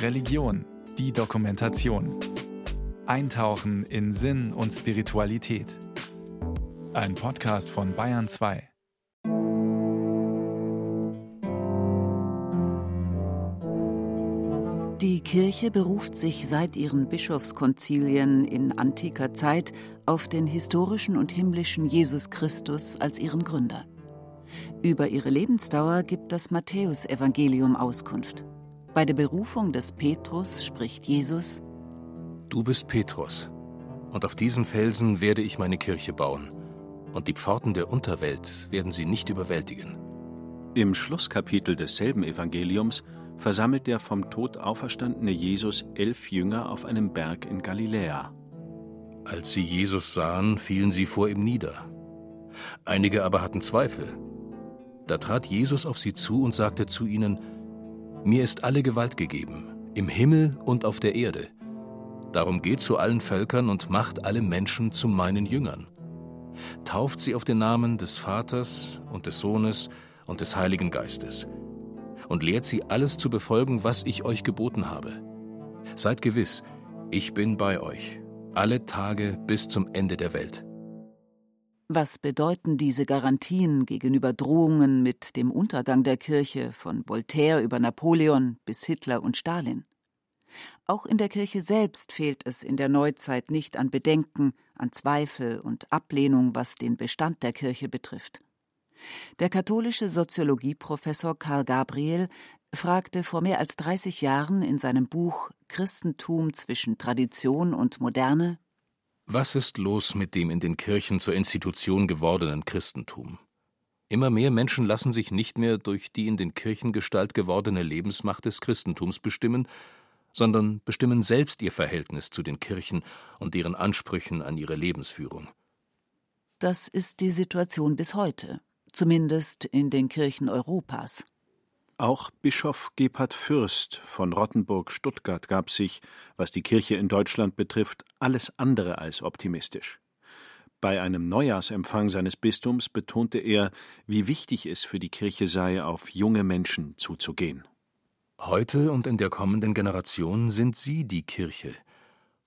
Religion, die Dokumentation. Eintauchen in Sinn und Spiritualität. Ein Podcast von Bayern 2. Die Kirche beruft sich seit ihren Bischofskonzilien in antiker Zeit auf den historischen und himmlischen Jesus Christus als ihren Gründer. Über ihre Lebensdauer gibt das Matthäusevangelium Auskunft. Bei der Berufung des Petrus spricht Jesus: Du bist Petrus, und auf diesen Felsen werde ich meine Kirche bauen, und die Pforten der Unterwelt werden sie nicht überwältigen. Im Schlusskapitel desselben Evangeliums versammelt der vom Tod auferstandene Jesus elf Jünger auf einem Berg in Galiläa. Als sie Jesus sahen, fielen sie vor ihm nieder. Einige aber hatten Zweifel. Da trat Jesus auf sie zu und sagte zu ihnen, Mir ist alle Gewalt gegeben, im Himmel und auf der Erde. Darum geht zu allen Völkern und macht alle Menschen zu meinen Jüngern. Tauft sie auf den Namen des Vaters und des Sohnes und des Heiligen Geistes und lehrt sie alles zu befolgen, was ich euch geboten habe. Seid gewiss, ich bin bei euch, alle Tage bis zum Ende der Welt. Was bedeuten diese Garantien gegenüber Drohungen mit dem Untergang der Kirche von Voltaire über Napoleon bis Hitler und Stalin? Auch in der Kirche selbst fehlt es in der Neuzeit nicht an Bedenken, an Zweifel und Ablehnung, was den Bestand der Kirche betrifft. Der katholische Soziologieprofessor Karl Gabriel fragte vor mehr als 30 Jahren in seinem Buch Christentum zwischen Tradition und Moderne was ist los mit dem in den Kirchen zur Institution gewordenen Christentum? Immer mehr Menschen lassen sich nicht mehr durch die in den Kirchen Gestalt gewordene Lebensmacht des Christentums bestimmen, sondern bestimmen selbst ihr Verhältnis zu den Kirchen und deren Ansprüchen an ihre Lebensführung. Das ist die Situation bis heute, zumindest in den Kirchen Europas. Auch Bischof Gebhard Fürst von Rottenburg-Stuttgart gab sich, was die Kirche in Deutschland betrifft, alles andere als optimistisch. Bei einem Neujahrsempfang seines Bistums betonte er, wie wichtig es für die Kirche sei, auf junge Menschen zuzugehen. Heute und in der kommenden Generation sind Sie die Kirche.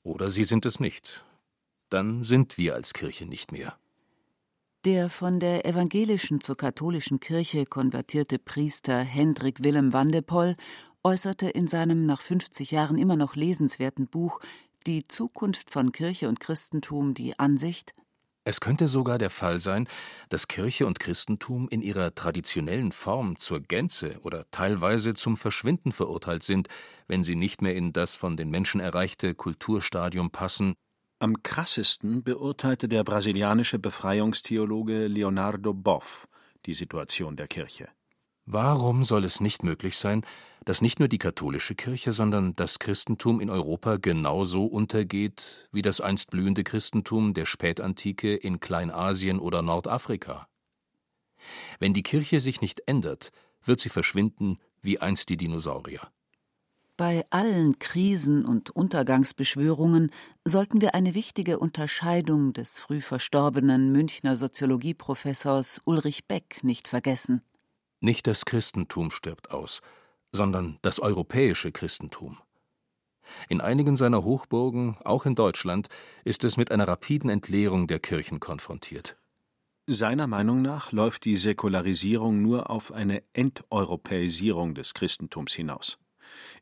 Oder Sie sind es nicht. Dann sind wir als Kirche nicht mehr. Der von der evangelischen zur katholischen Kirche konvertierte Priester Hendrik Willem Wandepoll äußerte in seinem nach 50 Jahren immer noch lesenswerten Buch Die Zukunft von Kirche und Christentum die Ansicht, es könnte sogar der Fall sein, dass Kirche und Christentum in ihrer traditionellen Form zur Gänze oder teilweise zum Verschwinden verurteilt sind, wenn sie nicht mehr in das von den Menschen erreichte Kulturstadium passen, am krassesten beurteilte der brasilianische Befreiungstheologe Leonardo Boff die Situation der Kirche. Warum soll es nicht möglich sein, dass nicht nur die katholische Kirche, sondern das Christentum in Europa genauso untergeht wie das einst blühende Christentum der Spätantike in Kleinasien oder Nordafrika? Wenn die Kirche sich nicht ändert, wird sie verschwinden wie einst die Dinosaurier. Bei allen Krisen und Untergangsbeschwörungen sollten wir eine wichtige Unterscheidung des früh verstorbenen Münchner Soziologieprofessors Ulrich Beck nicht vergessen. Nicht das Christentum stirbt aus, sondern das europäische Christentum. In einigen seiner Hochburgen, auch in Deutschland, ist es mit einer rapiden Entleerung der Kirchen konfrontiert. Seiner Meinung nach läuft die Säkularisierung nur auf eine Enteuropäisierung des Christentums hinaus.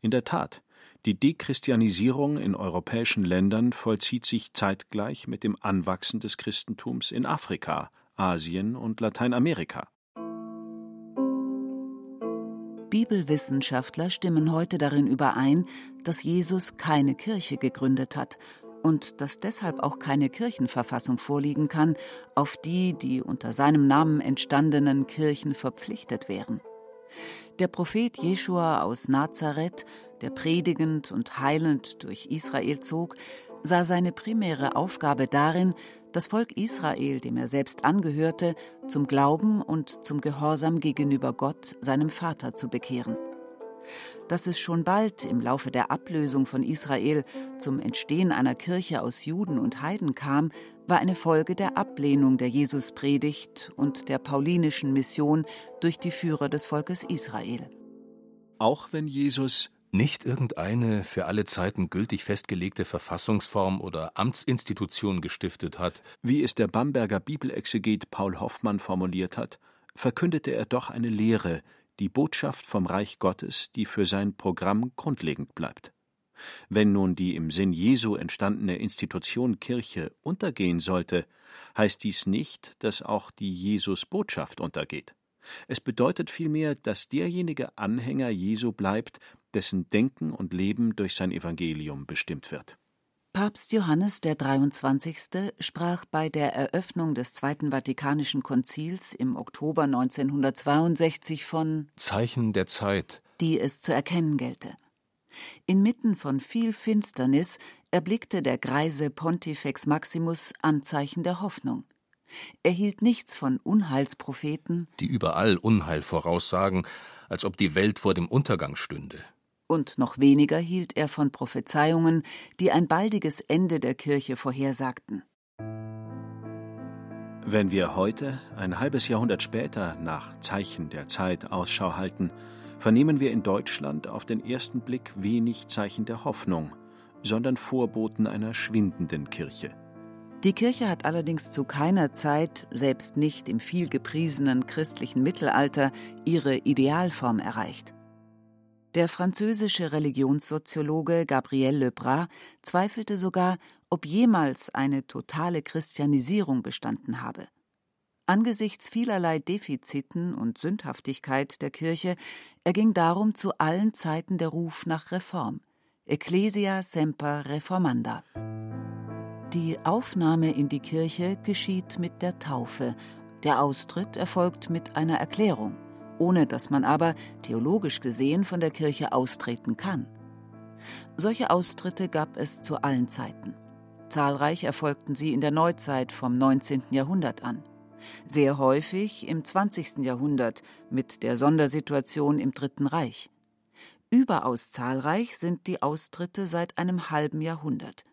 In der Tat, die Dechristianisierung in europäischen Ländern vollzieht sich zeitgleich mit dem Anwachsen des Christentums in Afrika, Asien und Lateinamerika. Bibelwissenschaftler stimmen heute darin überein, dass Jesus keine Kirche gegründet hat und dass deshalb auch keine Kirchenverfassung vorliegen kann, auf die die unter seinem Namen entstandenen Kirchen verpflichtet wären. Der Prophet Jeschua aus Nazareth, der predigend und heilend durch Israel zog, sah seine primäre Aufgabe darin, das Volk Israel, dem er selbst angehörte, zum Glauben und zum Gehorsam gegenüber Gott, seinem Vater, zu bekehren. Dass es schon bald im Laufe der Ablösung von Israel zum Entstehen einer Kirche aus Juden und Heiden kam, war eine Folge der Ablehnung der Jesuspredigt und der paulinischen Mission durch die Führer des Volkes Israel. auch wenn Jesus nicht irgendeine für alle Zeiten gültig festgelegte Verfassungsform oder Amtsinstitution gestiftet hat, wie es der Bamberger Bibelexeget Paul Hoffmann formuliert hat, verkündete er doch eine Lehre, die Botschaft vom Reich Gottes, die für sein Programm grundlegend bleibt. Wenn nun die im Sinn Jesu entstandene Institution Kirche untergehen sollte, heißt dies nicht, dass auch die Jesus-Botschaft untergeht. Es bedeutet vielmehr, dass derjenige Anhänger Jesu bleibt, dessen Denken und Leben durch sein Evangelium bestimmt wird. Papst Johannes der 23. sprach bei der Eröffnung des Zweiten Vatikanischen Konzils im Oktober 1962 von Zeichen der Zeit, die es zu erkennen gelte. Inmitten von viel Finsternis erblickte der greise Pontifex Maximus Anzeichen der Hoffnung. Er hielt nichts von Unheilspropheten, die überall Unheil voraussagen, als ob die Welt vor dem Untergang stünde und noch weniger hielt er von Prophezeiungen, die ein baldiges Ende der Kirche vorhersagten. Wenn wir heute, ein halbes Jahrhundert später, nach Zeichen der Zeit Ausschau halten, vernehmen wir in Deutschland auf den ersten Blick wenig Zeichen der Hoffnung, sondern Vorboten einer schwindenden Kirche. Die Kirche hat allerdings zu keiner Zeit, selbst nicht im vielgepriesenen christlichen Mittelalter, ihre Idealform erreicht. Der französische Religionssoziologe Gabriel Lebras zweifelte sogar, ob jemals eine totale Christianisierung bestanden habe. Angesichts vielerlei Defiziten und Sündhaftigkeit der Kirche erging darum zu allen Zeiten der Ruf nach Reform. Ecclesia semper reformanda. Die Aufnahme in die Kirche geschieht mit der Taufe, der Austritt erfolgt mit einer Erklärung ohne dass man aber, theologisch gesehen, von der Kirche austreten kann. Solche Austritte gab es zu allen Zeiten. Zahlreich erfolgten sie in der Neuzeit vom 19. Jahrhundert an. Sehr häufig im 20. Jahrhundert mit der Sondersituation im Dritten Reich. Überaus zahlreich sind die Austritte seit einem halben Jahrhundert.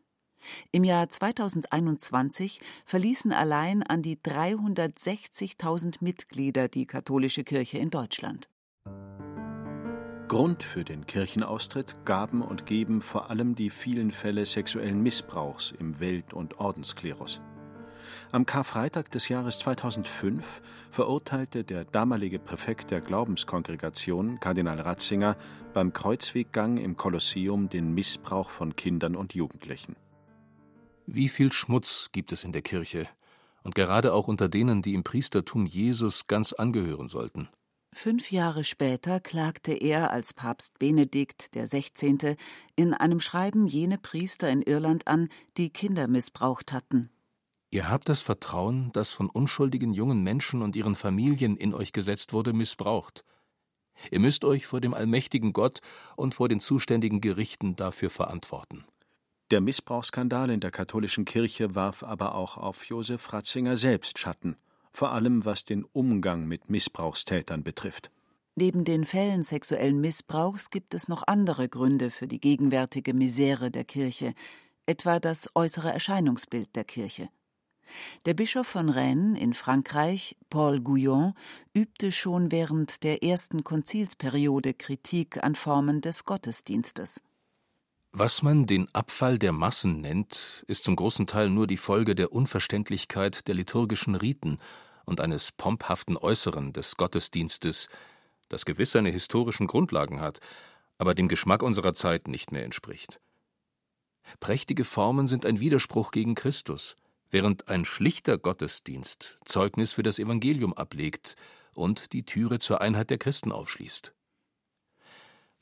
Im Jahr 2021 verließen allein an die 360.000 Mitglieder die katholische Kirche in Deutschland. Grund für den Kirchenaustritt gaben und geben vor allem die vielen Fälle sexuellen Missbrauchs im Welt- und Ordensklerus. Am Karfreitag des Jahres 2005 verurteilte der damalige Präfekt der Glaubenskongregation, Kardinal Ratzinger, beim Kreuzweggang im Kolosseum den Missbrauch von Kindern und Jugendlichen. Wie viel Schmutz gibt es in der Kirche, und gerade auch unter denen, die im Priestertum Jesus ganz angehören sollten. Fünf Jahre später klagte er als Papst Benedikt XVI. in einem Schreiben jene Priester in Irland an, die Kinder missbraucht hatten. Ihr habt das Vertrauen, das von unschuldigen jungen Menschen und ihren Familien in euch gesetzt wurde, missbraucht. Ihr müsst euch vor dem allmächtigen Gott und vor den zuständigen Gerichten dafür verantworten. Der Missbrauchsskandal in der katholischen Kirche warf aber auch auf Josef Ratzinger selbst Schatten, vor allem was den Umgang mit Missbrauchstätern betrifft. Neben den Fällen sexuellen Missbrauchs gibt es noch andere Gründe für die gegenwärtige Misere der Kirche, etwa das äußere Erscheinungsbild der Kirche. Der Bischof von Rennes in Frankreich, Paul Gouillon, übte schon während der ersten Konzilsperiode Kritik an Formen des Gottesdienstes. Was man den Abfall der Massen nennt, ist zum großen Teil nur die Folge der Unverständlichkeit der liturgischen Riten und eines pomphaften Äußeren des Gottesdienstes, das gewiss seine historischen Grundlagen hat, aber dem Geschmack unserer Zeit nicht mehr entspricht. Prächtige Formen sind ein Widerspruch gegen Christus, während ein schlichter Gottesdienst Zeugnis für das Evangelium ablegt und die Türe zur Einheit der Christen aufschließt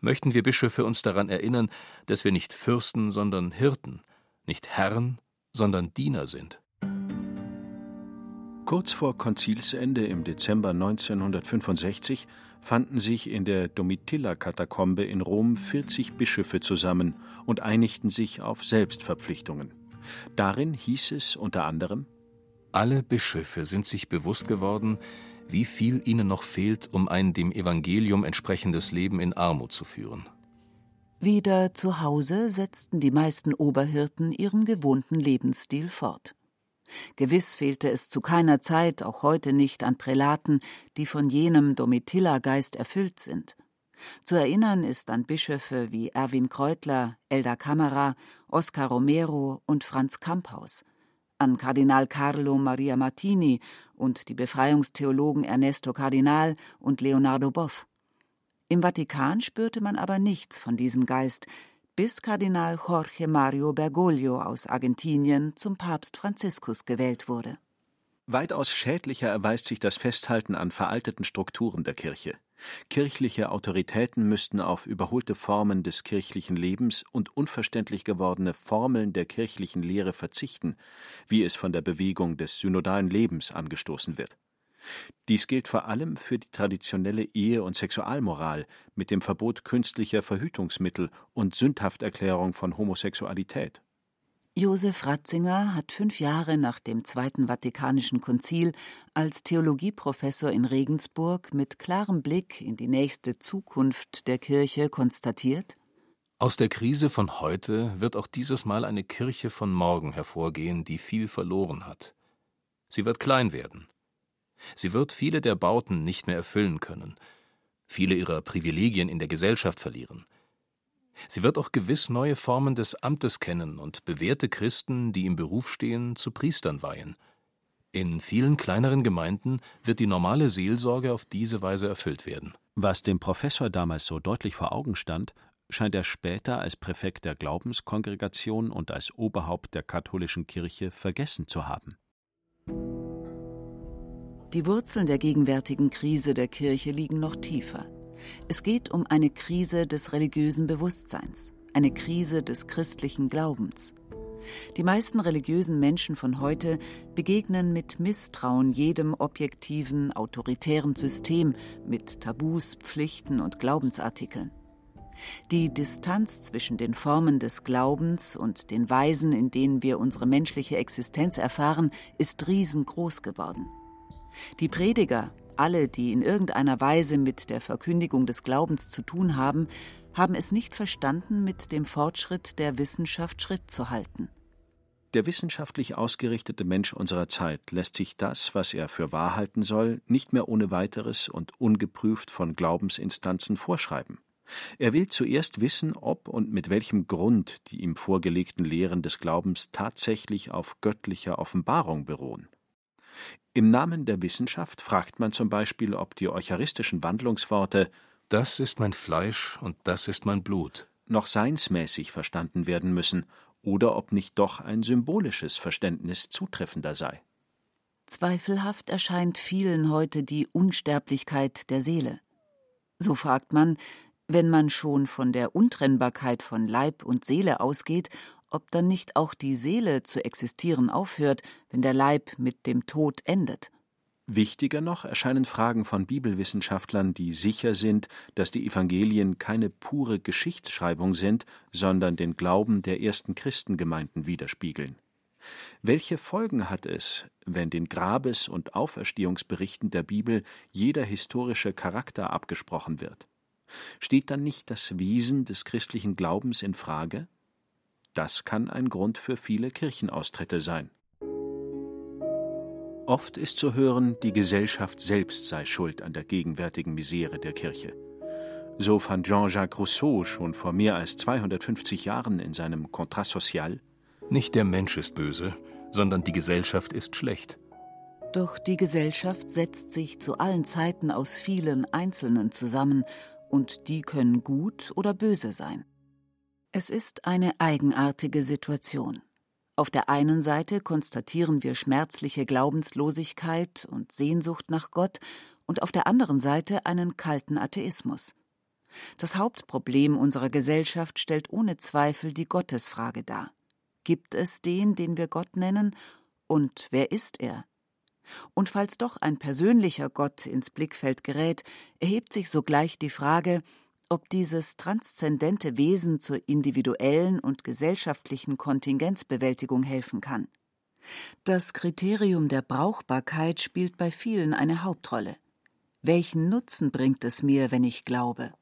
möchten wir Bischöfe uns daran erinnern, dass wir nicht Fürsten, sondern Hirten, nicht Herren, sondern Diener sind. Kurz vor Konzilsende im Dezember 1965 fanden sich in der Domitilla-Katakombe in Rom 40 Bischöfe zusammen und einigten sich auf Selbstverpflichtungen. Darin hieß es unter anderem: Alle Bischöfe sind sich bewusst geworden, wie viel ihnen noch fehlt, um ein dem Evangelium entsprechendes Leben in Armut zu führen. Wieder zu Hause setzten die meisten Oberhirten ihren gewohnten Lebensstil fort. Gewiss fehlte es zu keiner Zeit, auch heute nicht, an Prälaten, die von jenem Domitilla-Geist erfüllt sind. Zu erinnern ist an Bischöfe wie Erwin Kreutler, Elda Kamera, Oskar Romero und Franz Kamphaus, an Kardinal Carlo Maria Martini und die Befreiungstheologen Ernesto Kardinal und Leonardo Boff. Im Vatikan spürte man aber nichts von diesem Geist, bis Kardinal Jorge Mario Bergoglio aus Argentinien zum Papst Franziskus gewählt wurde. Weitaus schädlicher erweist sich das Festhalten an veralteten Strukturen der Kirche. Kirchliche Autoritäten müssten auf überholte Formen des kirchlichen Lebens und unverständlich gewordene Formeln der kirchlichen Lehre verzichten, wie es von der Bewegung des synodalen Lebens angestoßen wird. Dies gilt vor allem für die traditionelle Ehe- und Sexualmoral mit dem Verbot künstlicher Verhütungsmittel und Sündhafterklärung von Homosexualität. Josef Ratzinger hat fünf Jahre nach dem Zweiten Vatikanischen Konzil als Theologieprofessor in Regensburg mit klarem Blick in die nächste Zukunft der Kirche konstatiert: Aus der Krise von heute wird auch dieses Mal eine Kirche von morgen hervorgehen, die viel verloren hat. Sie wird klein werden. Sie wird viele der Bauten nicht mehr erfüllen können, viele ihrer Privilegien in der Gesellschaft verlieren. Sie wird auch gewiss neue Formen des Amtes kennen und bewährte Christen, die im Beruf stehen, zu Priestern weihen. In vielen kleineren Gemeinden wird die normale Seelsorge auf diese Weise erfüllt werden. Was dem Professor damals so deutlich vor Augen stand, scheint er später als Präfekt der Glaubenskongregation und als Oberhaupt der katholischen Kirche vergessen zu haben. Die Wurzeln der gegenwärtigen Krise der Kirche liegen noch tiefer. Es geht um eine Krise des religiösen Bewusstseins, eine Krise des christlichen Glaubens. Die meisten religiösen Menschen von heute begegnen mit Misstrauen jedem objektiven, autoritären System mit Tabus, Pflichten und Glaubensartikeln. Die Distanz zwischen den Formen des Glaubens und den Weisen, in denen wir unsere menschliche Existenz erfahren, ist riesengroß geworden. Die Prediger, alle, die in irgendeiner Weise mit der Verkündigung des Glaubens zu tun haben, haben es nicht verstanden, mit dem Fortschritt der Wissenschaft Schritt zu halten. Der wissenschaftlich ausgerichtete Mensch unserer Zeit lässt sich das, was er für wahr halten soll, nicht mehr ohne weiteres und ungeprüft von Glaubensinstanzen vorschreiben. Er will zuerst wissen, ob und mit welchem Grund die ihm vorgelegten Lehren des Glaubens tatsächlich auf göttlicher Offenbarung beruhen. Im Namen der Wissenschaft fragt man zum Beispiel, ob die eucharistischen Wandlungsworte Das ist mein Fleisch und das ist mein Blut noch seinsmäßig verstanden werden müssen oder ob nicht doch ein symbolisches Verständnis zutreffender sei. Zweifelhaft erscheint vielen heute die Unsterblichkeit der Seele. So fragt man, wenn man schon von der Untrennbarkeit von Leib und Seele ausgeht, ob dann nicht auch die Seele zu existieren aufhört, wenn der Leib mit dem Tod endet. Wichtiger noch erscheinen Fragen von Bibelwissenschaftlern, die sicher sind, dass die Evangelien keine pure Geschichtsschreibung sind, sondern den Glauben der ersten Christengemeinden widerspiegeln. Welche Folgen hat es, wenn den Grabes- und Auferstehungsberichten der Bibel jeder historische Charakter abgesprochen wird? Steht dann nicht das Wesen des christlichen Glaubens in Frage? Das kann ein Grund für viele Kirchenaustritte sein. Oft ist zu hören, die Gesellschaft selbst sei schuld an der gegenwärtigen Misere der Kirche. So fand Jean-Jacques Rousseau schon vor mehr als 250 Jahren in seinem Contrat social: Nicht der Mensch ist böse, sondern die Gesellschaft ist schlecht. Doch die Gesellschaft setzt sich zu allen Zeiten aus vielen Einzelnen zusammen, und die können gut oder böse sein. Es ist eine eigenartige Situation. Auf der einen Seite konstatieren wir schmerzliche Glaubenslosigkeit und Sehnsucht nach Gott und auf der anderen Seite einen kalten Atheismus. Das Hauptproblem unserer Gesellschaft stellt ohne Zweifel die Gottesfrage dar. Gibt es den, den wir Gott nennen, und wer ist er? Und falls doch ein persönlicher Gott ins Blickfeld gerät, erhebt sich sogleich die Frage, ob dieses transzendente Wesen zur individuellen und gesellschaftlichen Kontingenzbewältigung helfen kann. Das Kriterium der Brauchbarkeit spielt bei vielen eine Hauptrolle. Welchen Nutzen bringt es mir, wenn ich glaube?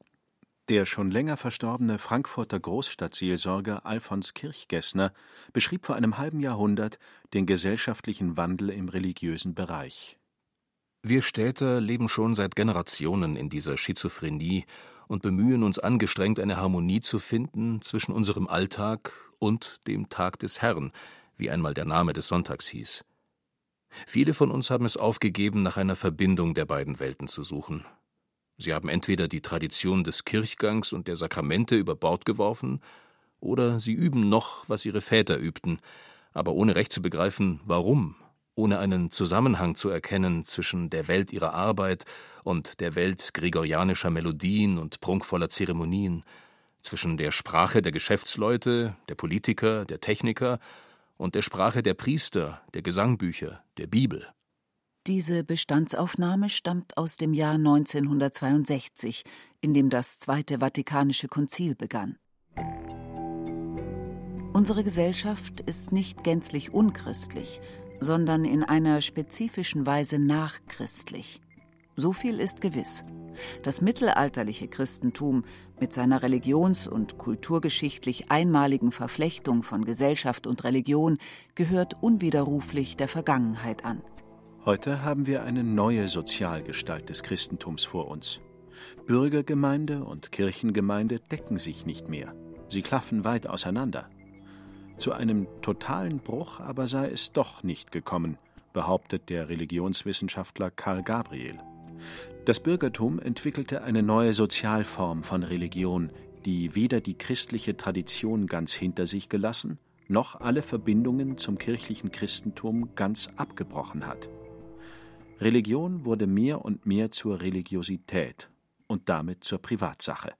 Der schon länger verstorbene Frankfurter Großstadtseelsorger Alfons Kirchgessner beschrieb vor einem halben Jahrhundert den gesellschaftlichen Wandel im religiösen Bereich. Wir Städter leben schon seit Generationen in dieser Schizophrenie und bemühen uns angestrengt, eine Harmonie zu finden zwischen unserem Alltag und dem Tag des Herrn, wie einmal der Name des Sonntags hieß. Viele von uns haben es aufgegeben, nach einer Verbindung der beiden Welten zu suchen. Sie haben entweder die Tradition des Kirchgangs und der Sakramente über Bord geworfen, oder sie üben noch, was ihre Väter übten, aber ohne recht zu begreifen, warum, ohne einen Zusammenhang zu erkennen zwischen der Welt ihrer Arbeit und der Welt gregorianischer Melodien und prunkvoller Zeremonien, zwischen der Sprache der Geschäftsleute, der Politiker, der Techniker und der Sprache der Priester, der Gesangbücher, der Bibel. Diese Bestandsaufnahme stammt aus dem Jahr 1962, in dem das Zweite Vatikanische Konzil begann. Unsere Gesellschaft ist nicht gänzlich unchristlich, sondern in einer spezifischen Weise nachchristlich. So viel ist gewiss. Das mittelalterliche Christentum mit seiner religions- und kulturgeschichtlich einmaligen Verflechtung von Gesellschaft und Religion gehört unwiderruflich der Vergangenheit an. Heute haben wir eine neue Sozialgestalt des Christentums vor uns. Bürgergemeinde und Kirchengemeinde decken sich nicht mehr. Sie klaffen weit auseinander. Zu einem totalen Bruch aber sei es doch nicht gekommen, behauptet der Religionswissenschaftler Karl Gabriel. Das Bürgertum entwickelte eine neue Sozialform von Religion, die weder die christliche Tradition ganz hinter sich gelassen, noch alle Verbindungen zum kirchlichen Christentum ganz abgebrochen hat. Religion wurde mehr und mehr zur Religiosität und damit zur Privatsache.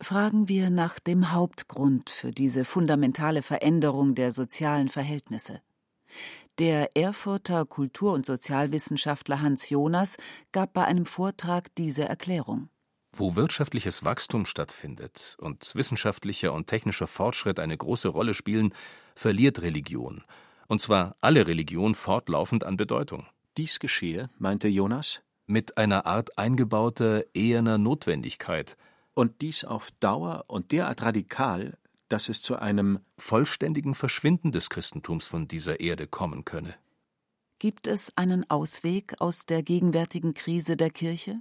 Fragen wir nach dem Hauptgrund für diese fundamentale Veränderung der sozialen Verhältnisse. Der Erfurter Kultur- und Sozialwissenschaftler Hans Jonas gab bei einem Vortrag diese Erklärung. Wo wirtschaftliches Wachstum stattfindet und wissenschaftlicher und technischer Fortschritt eine große Rolle spielen, verliert Religion, und zwar alle Religion fortlaufend an Bedeutung. Dies geschehe, meinte Jonas, mit einer Art eingebauter eherner Notwendigkeit, und dies auf Dauer und derart radikal, dass es zu einem vollständigen Verschwinden des Christentums von dieser Erde kommen könne. Gibt es einen Ausweg aus der gegenwärtigen Krise der Kirche?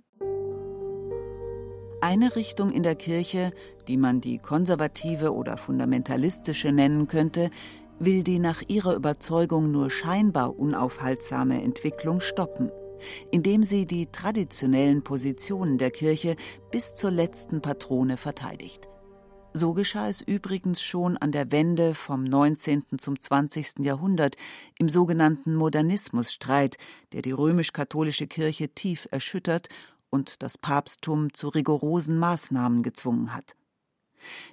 Eine Richtung in der Kirche, die man die konservative oder fundamentalistische nennen könnte, will die nach ihrer Überzeugung nur scheinbar unaufhaltsame Entwicklung stoppen indem sie die traditionellen Positionen der Kirche bis zur letzten Patrone verteidigt. So geschah es übrigens schon an der Wende vom 19. zum 20. Jahrhundert im sogenannten Modernismusstreit, der die römisch-katholische Kirche tief erschüttert und das Papsttum zu rigorosen Maßnahmen gezwungen hat.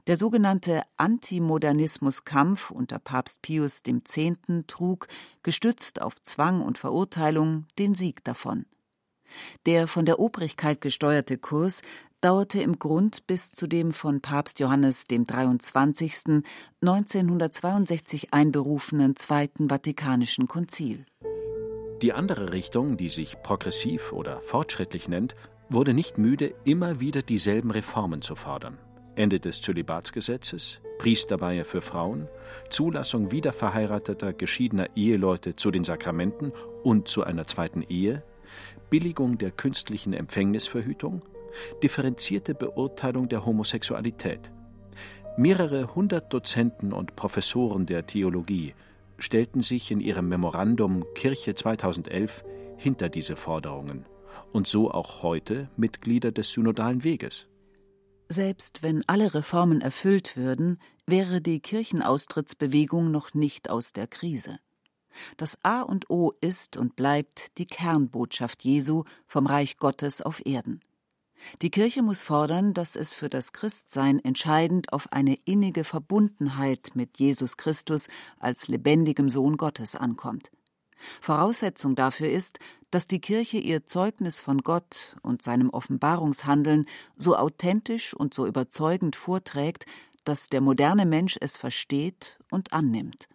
Der sogenannte Antimodernismuskampf unter Papst Pius X. trug, gestützt auf Zwang und Verurteilung, den Sieg davon. Der von der Obrigkeit gesteuerte Kurs dauerte im Grund bis zu dem von Papst Johannes dem 23. 1962 einberufenen Zweiten Vatikanischen Konzil. Die andere Richtung, die sich progressiv oder fortschrittlich nennt, wurde nicht müde, immer wieder dieselben Reformen zu fordern. Ende des Zölibatsgesetzes, Priesterweihe für Frauen, Zulassung wiederverheirateter geschiedener Eheleute zu den Sakramenten und zu einer zweiten Ehe, Billigung der künstlichen Empfängnisverhütung, differenzierte Beurteilung der Homosexualität. Mehrere hundert Dozenten und Professoren der Theologie stellten sich in ihrem Memorandum Kirche 2011 hinter diese Forderungen und so auch heute Mitglieder des Synodalen Weges. Selbst wenn alle Reformen erfüllt würden, wäre die Kirchenaustrittsbewegung noch nicht aus der Krise. Das A und O ist und bleibt die Kernbotschaft Jesu vom Reich Gottes auf Erden. Die Kirche muss fordern, dass es für das Christsein entscheidend auf eine innige Verbundenheit mit Jesus Christus als lebendigem Sohn Gottes ankommt. Voraussetzung dafür ist, dass die Kirche ihr Zeugnis von Gott und seinem Offenbarungshandeln so authentisch und so überzeugend vorträgt, dass der moderne Mensch es versteht und annimmt.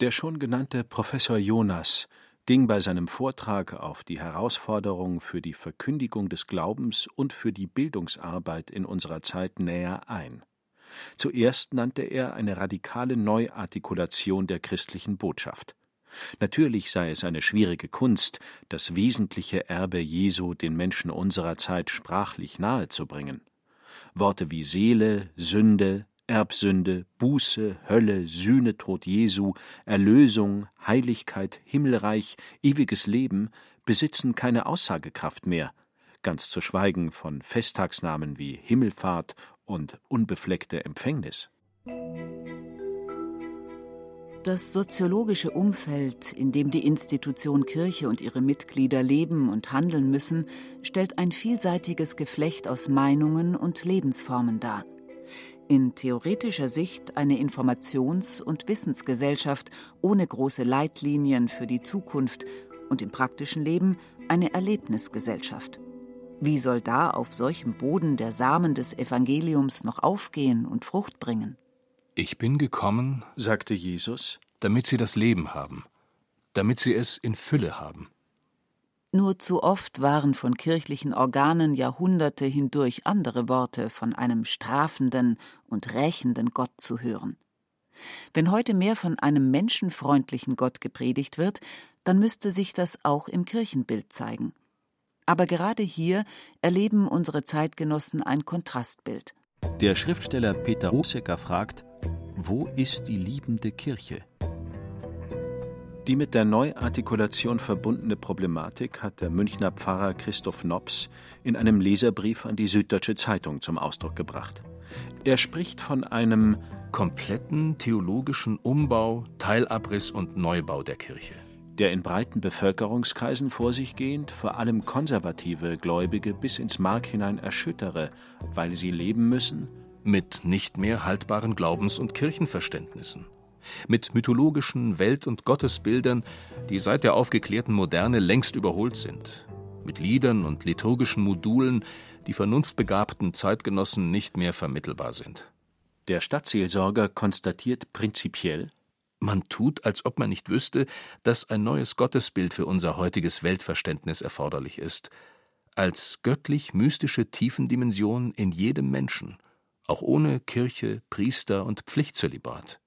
Der schon genannte Professor Jonas ging bei seinem Vortrag auf die Herausforderung für die Verkündigung des Glaubens und für die Bildungsarbeit in unserer Zeit näher ein. Zuerst nannte er eine radikale Neuartikulation der christlichen Botschaft. Natürlich sei es eine schwierige Kunst, das wesentliche Erbe Jesu den Menschen unserer Zeit sprachlich nahezubringen. Worte wie Seele, Sünde, Erbsünde, Buße, Hölle, Sühnetod Jesu, Erlösung, Heiligkeit, Himmelreich, ewiges Leben besitzen keine Aussagekraft mehr, ganz zu schweigen von Festtagsnamen wie Himmelfahrt und unbefleckte Empfängnis. Das soziologische Umfeld, in dem die Institution Kirche und ihre Mitglieder leben und handeln müssen, stellt ein vielseitiges Geflecht aus Meinungen und Lebensformen dar in theoretischer Sicht eine Informations- und Wissensgesellschaft ohne große Leitlinien für die Zukunft und im praktischen Leben eine Erlebnisgesellschaft. Wie soll da auf solchem Boden der Samen des Evangeliums noch aufgehen und Frucht bringen? Ich bin gekommen, sagte Jesus, damit sie das Leben haben, damit sie es in Fülle haben. Nur zu oft waren von kirchlichen Organen Jahrhunderte hindurch andere Worte von einem strafenden und rächenden Gott zu hören. Wenn heute mehr von einem menschenfreundlichen Gott gepredigt wird, dann müsste sich das auch im Kirchenbild zeigen. Aber gerade hier erleben unsere Zeitgenossen ein Kontrastbild. Der Schriftsteller Peter Rusecker fragt, wo ist die liebende Kirche? Die mit der Neuartikulation verbundene Problematik hat der Münchner Pfarrer Christoph Nops in einem Leserbrief an die Süddeutsche Zeitung zum Ausdruck gebracht. Er spricht von einem kompletten theologischen Umbau, Teilabriss und Neubau der Kirche, der in breiten Bevölkerungskreisen vor sich gehend vor allem konservative Gläubige bis ins Mark hinein erschüttere, weil sie leben müssen mit nicht mehr haltbaren Glaubens- und Kirchenverständnissen mit mythologischen Welt- und Gottesbildern, die seit der aufgeklärten Moderne längst überholt sind, mit Liedern und liturgischen Modulen, die vernunftbegabten Zeitgenossen nicht mehr vermittelbar sind. Der Stadtseelsorger konstatiert prinzipiell, man tut, als ob man nicht wüsste, dass ein neues Gottesbild für unser heutiges Weltverständnis erforderlich ist, als göttlich-mystische Tiefendimension in jedem Menschen, auch ohne Kirche, Priester und Pflichtzölibat.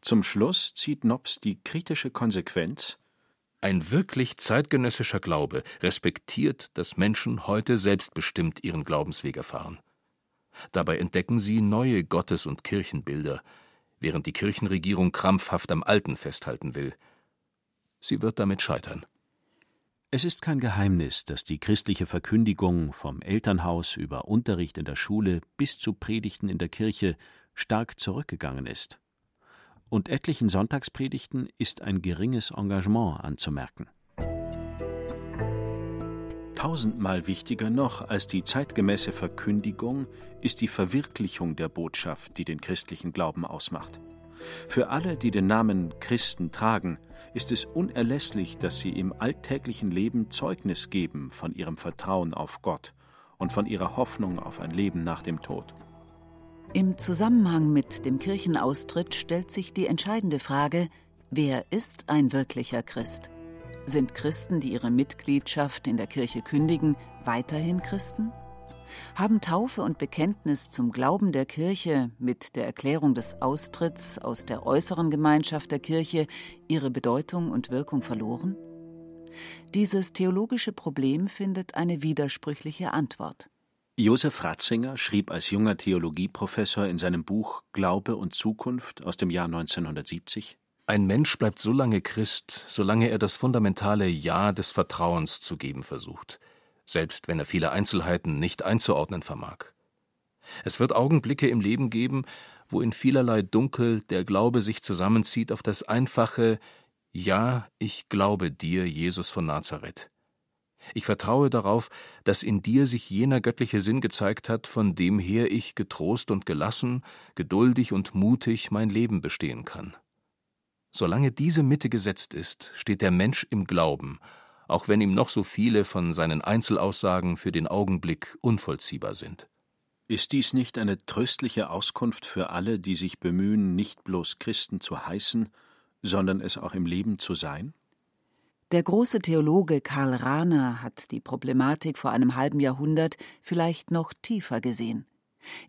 Zum Schluss zieht Nobs die kritische Konsequenz ein wirklich zeitgenössischer Glaube respektiert, dass Menschen heute selbstbestimmt ihren Glaubensweg erfahren. Dabei entdecken sie neue Gottes- und Kirchenbilder, während die Kirchenregierung krampfhaft am Alten festhalten will. Sie wird damit scheitern. Es ist kein Geheimnis, dass die christliche Verkündigung vom Elternhaus über Unterricht in der Schule bis zu Predigten in der Kirche stark zurückgegangen ist und etlichen Sonntagspredigten ist ein geringes Engagement anzumerken. Tausendmal wichtiger noch als die zeitgemäße Verkündigung ist die Verwirklichung der Botschaft, die den christlichen Glauben ausmacht. Für alle, die den Namen Christen tragen, ist es unerlässlich, dass sie im alltäglichen Leben Zeugnis geben von ihrem Vertrauen auf Gott und von ihrer Hoffnung auf ein Leben nach dem Tod. Im Zusammenhang mit dem Kirchenaustritt stellt sich die entscheidende Frage, wer ist ein wirklicher Christ? Sind Christen, die ihre Mitgliedschaft in der Kirche kündigen, weiterhin Christen? Haben Taufe und Bekenntnis zum Glauben der Kirche mit der Erklärung des Austritts aus der äußeren Gemeinschaft der Kirche ihre Bedeutung und Wirkung verloren? Dieses theologische Problem findet eine widersprüchliche Antwort. Josef Ratzinger schrieb als junger Theologieprofessor in seinem Buch Glaube und Zukunft aus dem Jahr 1970 Ein Mensch bleibt so lange Christ, solange er das fundamentale Ja des Vertrauens zu geben versucht, selbst wenn er viele Einzelheiten nicht einzuordnen vermag. Es wird Augenblicke im Leben geben, wo in vielerlei Dunkel der Glaube sich zusammenzieht auf das einfache Ja, ich glaube dir, Jesus von Nazareth. Ich vertraue darauf, dass in dir sich jener göttliche Sinn gezeigt hat, von dem her ich getrost und gelassen, geduldig und mutig mein Leben bestehen kann. Solange diese Mitte gesetzt ist, steht der Mensch im Glauben, auch wenn ihm noch so viele von seinen Einzelaussagen für den Augenblick unvollziehbar sind. Ist dies nicht eine tröstliche Auskunft für alle, die sich bemühen, nicht bloß Christen zu heißen, sondern es auch im Leben zu sein? Der große Theologe Karl Rahner hat die Problematik vor einem halben Jahrhundert vielleicht noch tiefer gesehen.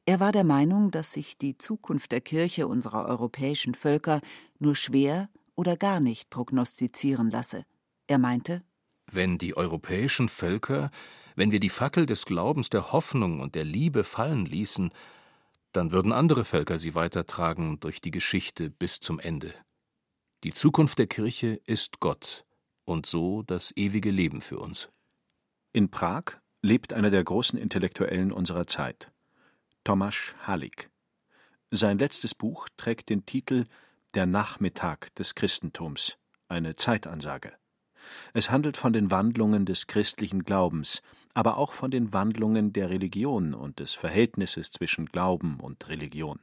Er war der Meinung, dass sich die Zukunft der Kirche unserer europäischen Völker nur schwer oder gar nicht prognostizieren lasse. Er meinte, wenn die europäischen Völker, Wenn wir die Fackel des Glaubens, der Hoffnung und der Liebe fallen ließen, dann würden andere Völker sie weitertragen durch die Geschichte bis zum Ende. Die Zukunft der Kirche ist Gott und so das ewige Leben für uns. In Prag lebt einer der großen Intellektuellen unserer Zeit, Tomasz Halik. Sein letztes Buch trägt den Titel Der Nachmittag des Christentums, eine Zeitansage. Es handelt von den Wandlungen des christlichen Glaubens, aber auch von den Wandlungen der Religion und des Verhältnisses zwischen Glauben und Religion.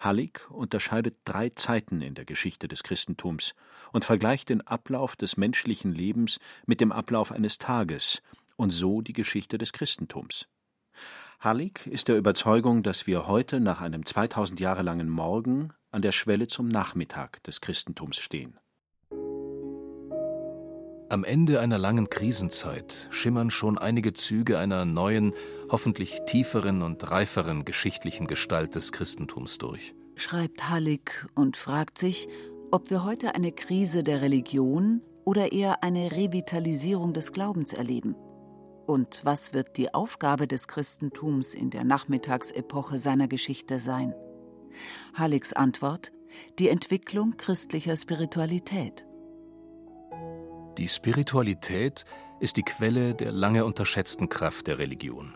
Hallig unterscheidet drei Zeiten in der Geschichte des Christentums und vergleicht den Ablauf des menschlichen Lebens mit dem Ablauf eines Tages und so die Geschichte des Christentums. Hallig ist der Überzeugung, dass wir heute nach einem 2000 Jahre langen Morgen an der Schwelle zum Nachmittag des Christentums stehen. Am Ende einer langen Krisenzeit schimmern schon einige Züge einer neuen, hoffentlich tieferen und reiferen geschichtlichen Gestalt des Christentums durch. Schreibt Hallig und fragt sich, ob wir heute eine Krise der Religion oder eher eine Revitalisierung des Glaubens erleben. Und was wird die Aufgabe des Christentums in der Nachmittagsepoche seiner Geschichte sein? Halligs Antwort die Entwicklung christlicher Spiritualität. Die Spiritualität ist die Quelle der lange unterschätzten Kraft der Religion.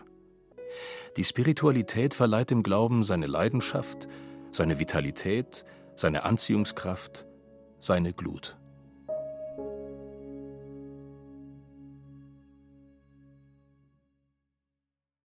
Die Spiritualität verleiht dem Glauben seine Leidenschaft, seine Vitalität, seine Anziehungskraft, seine Glut.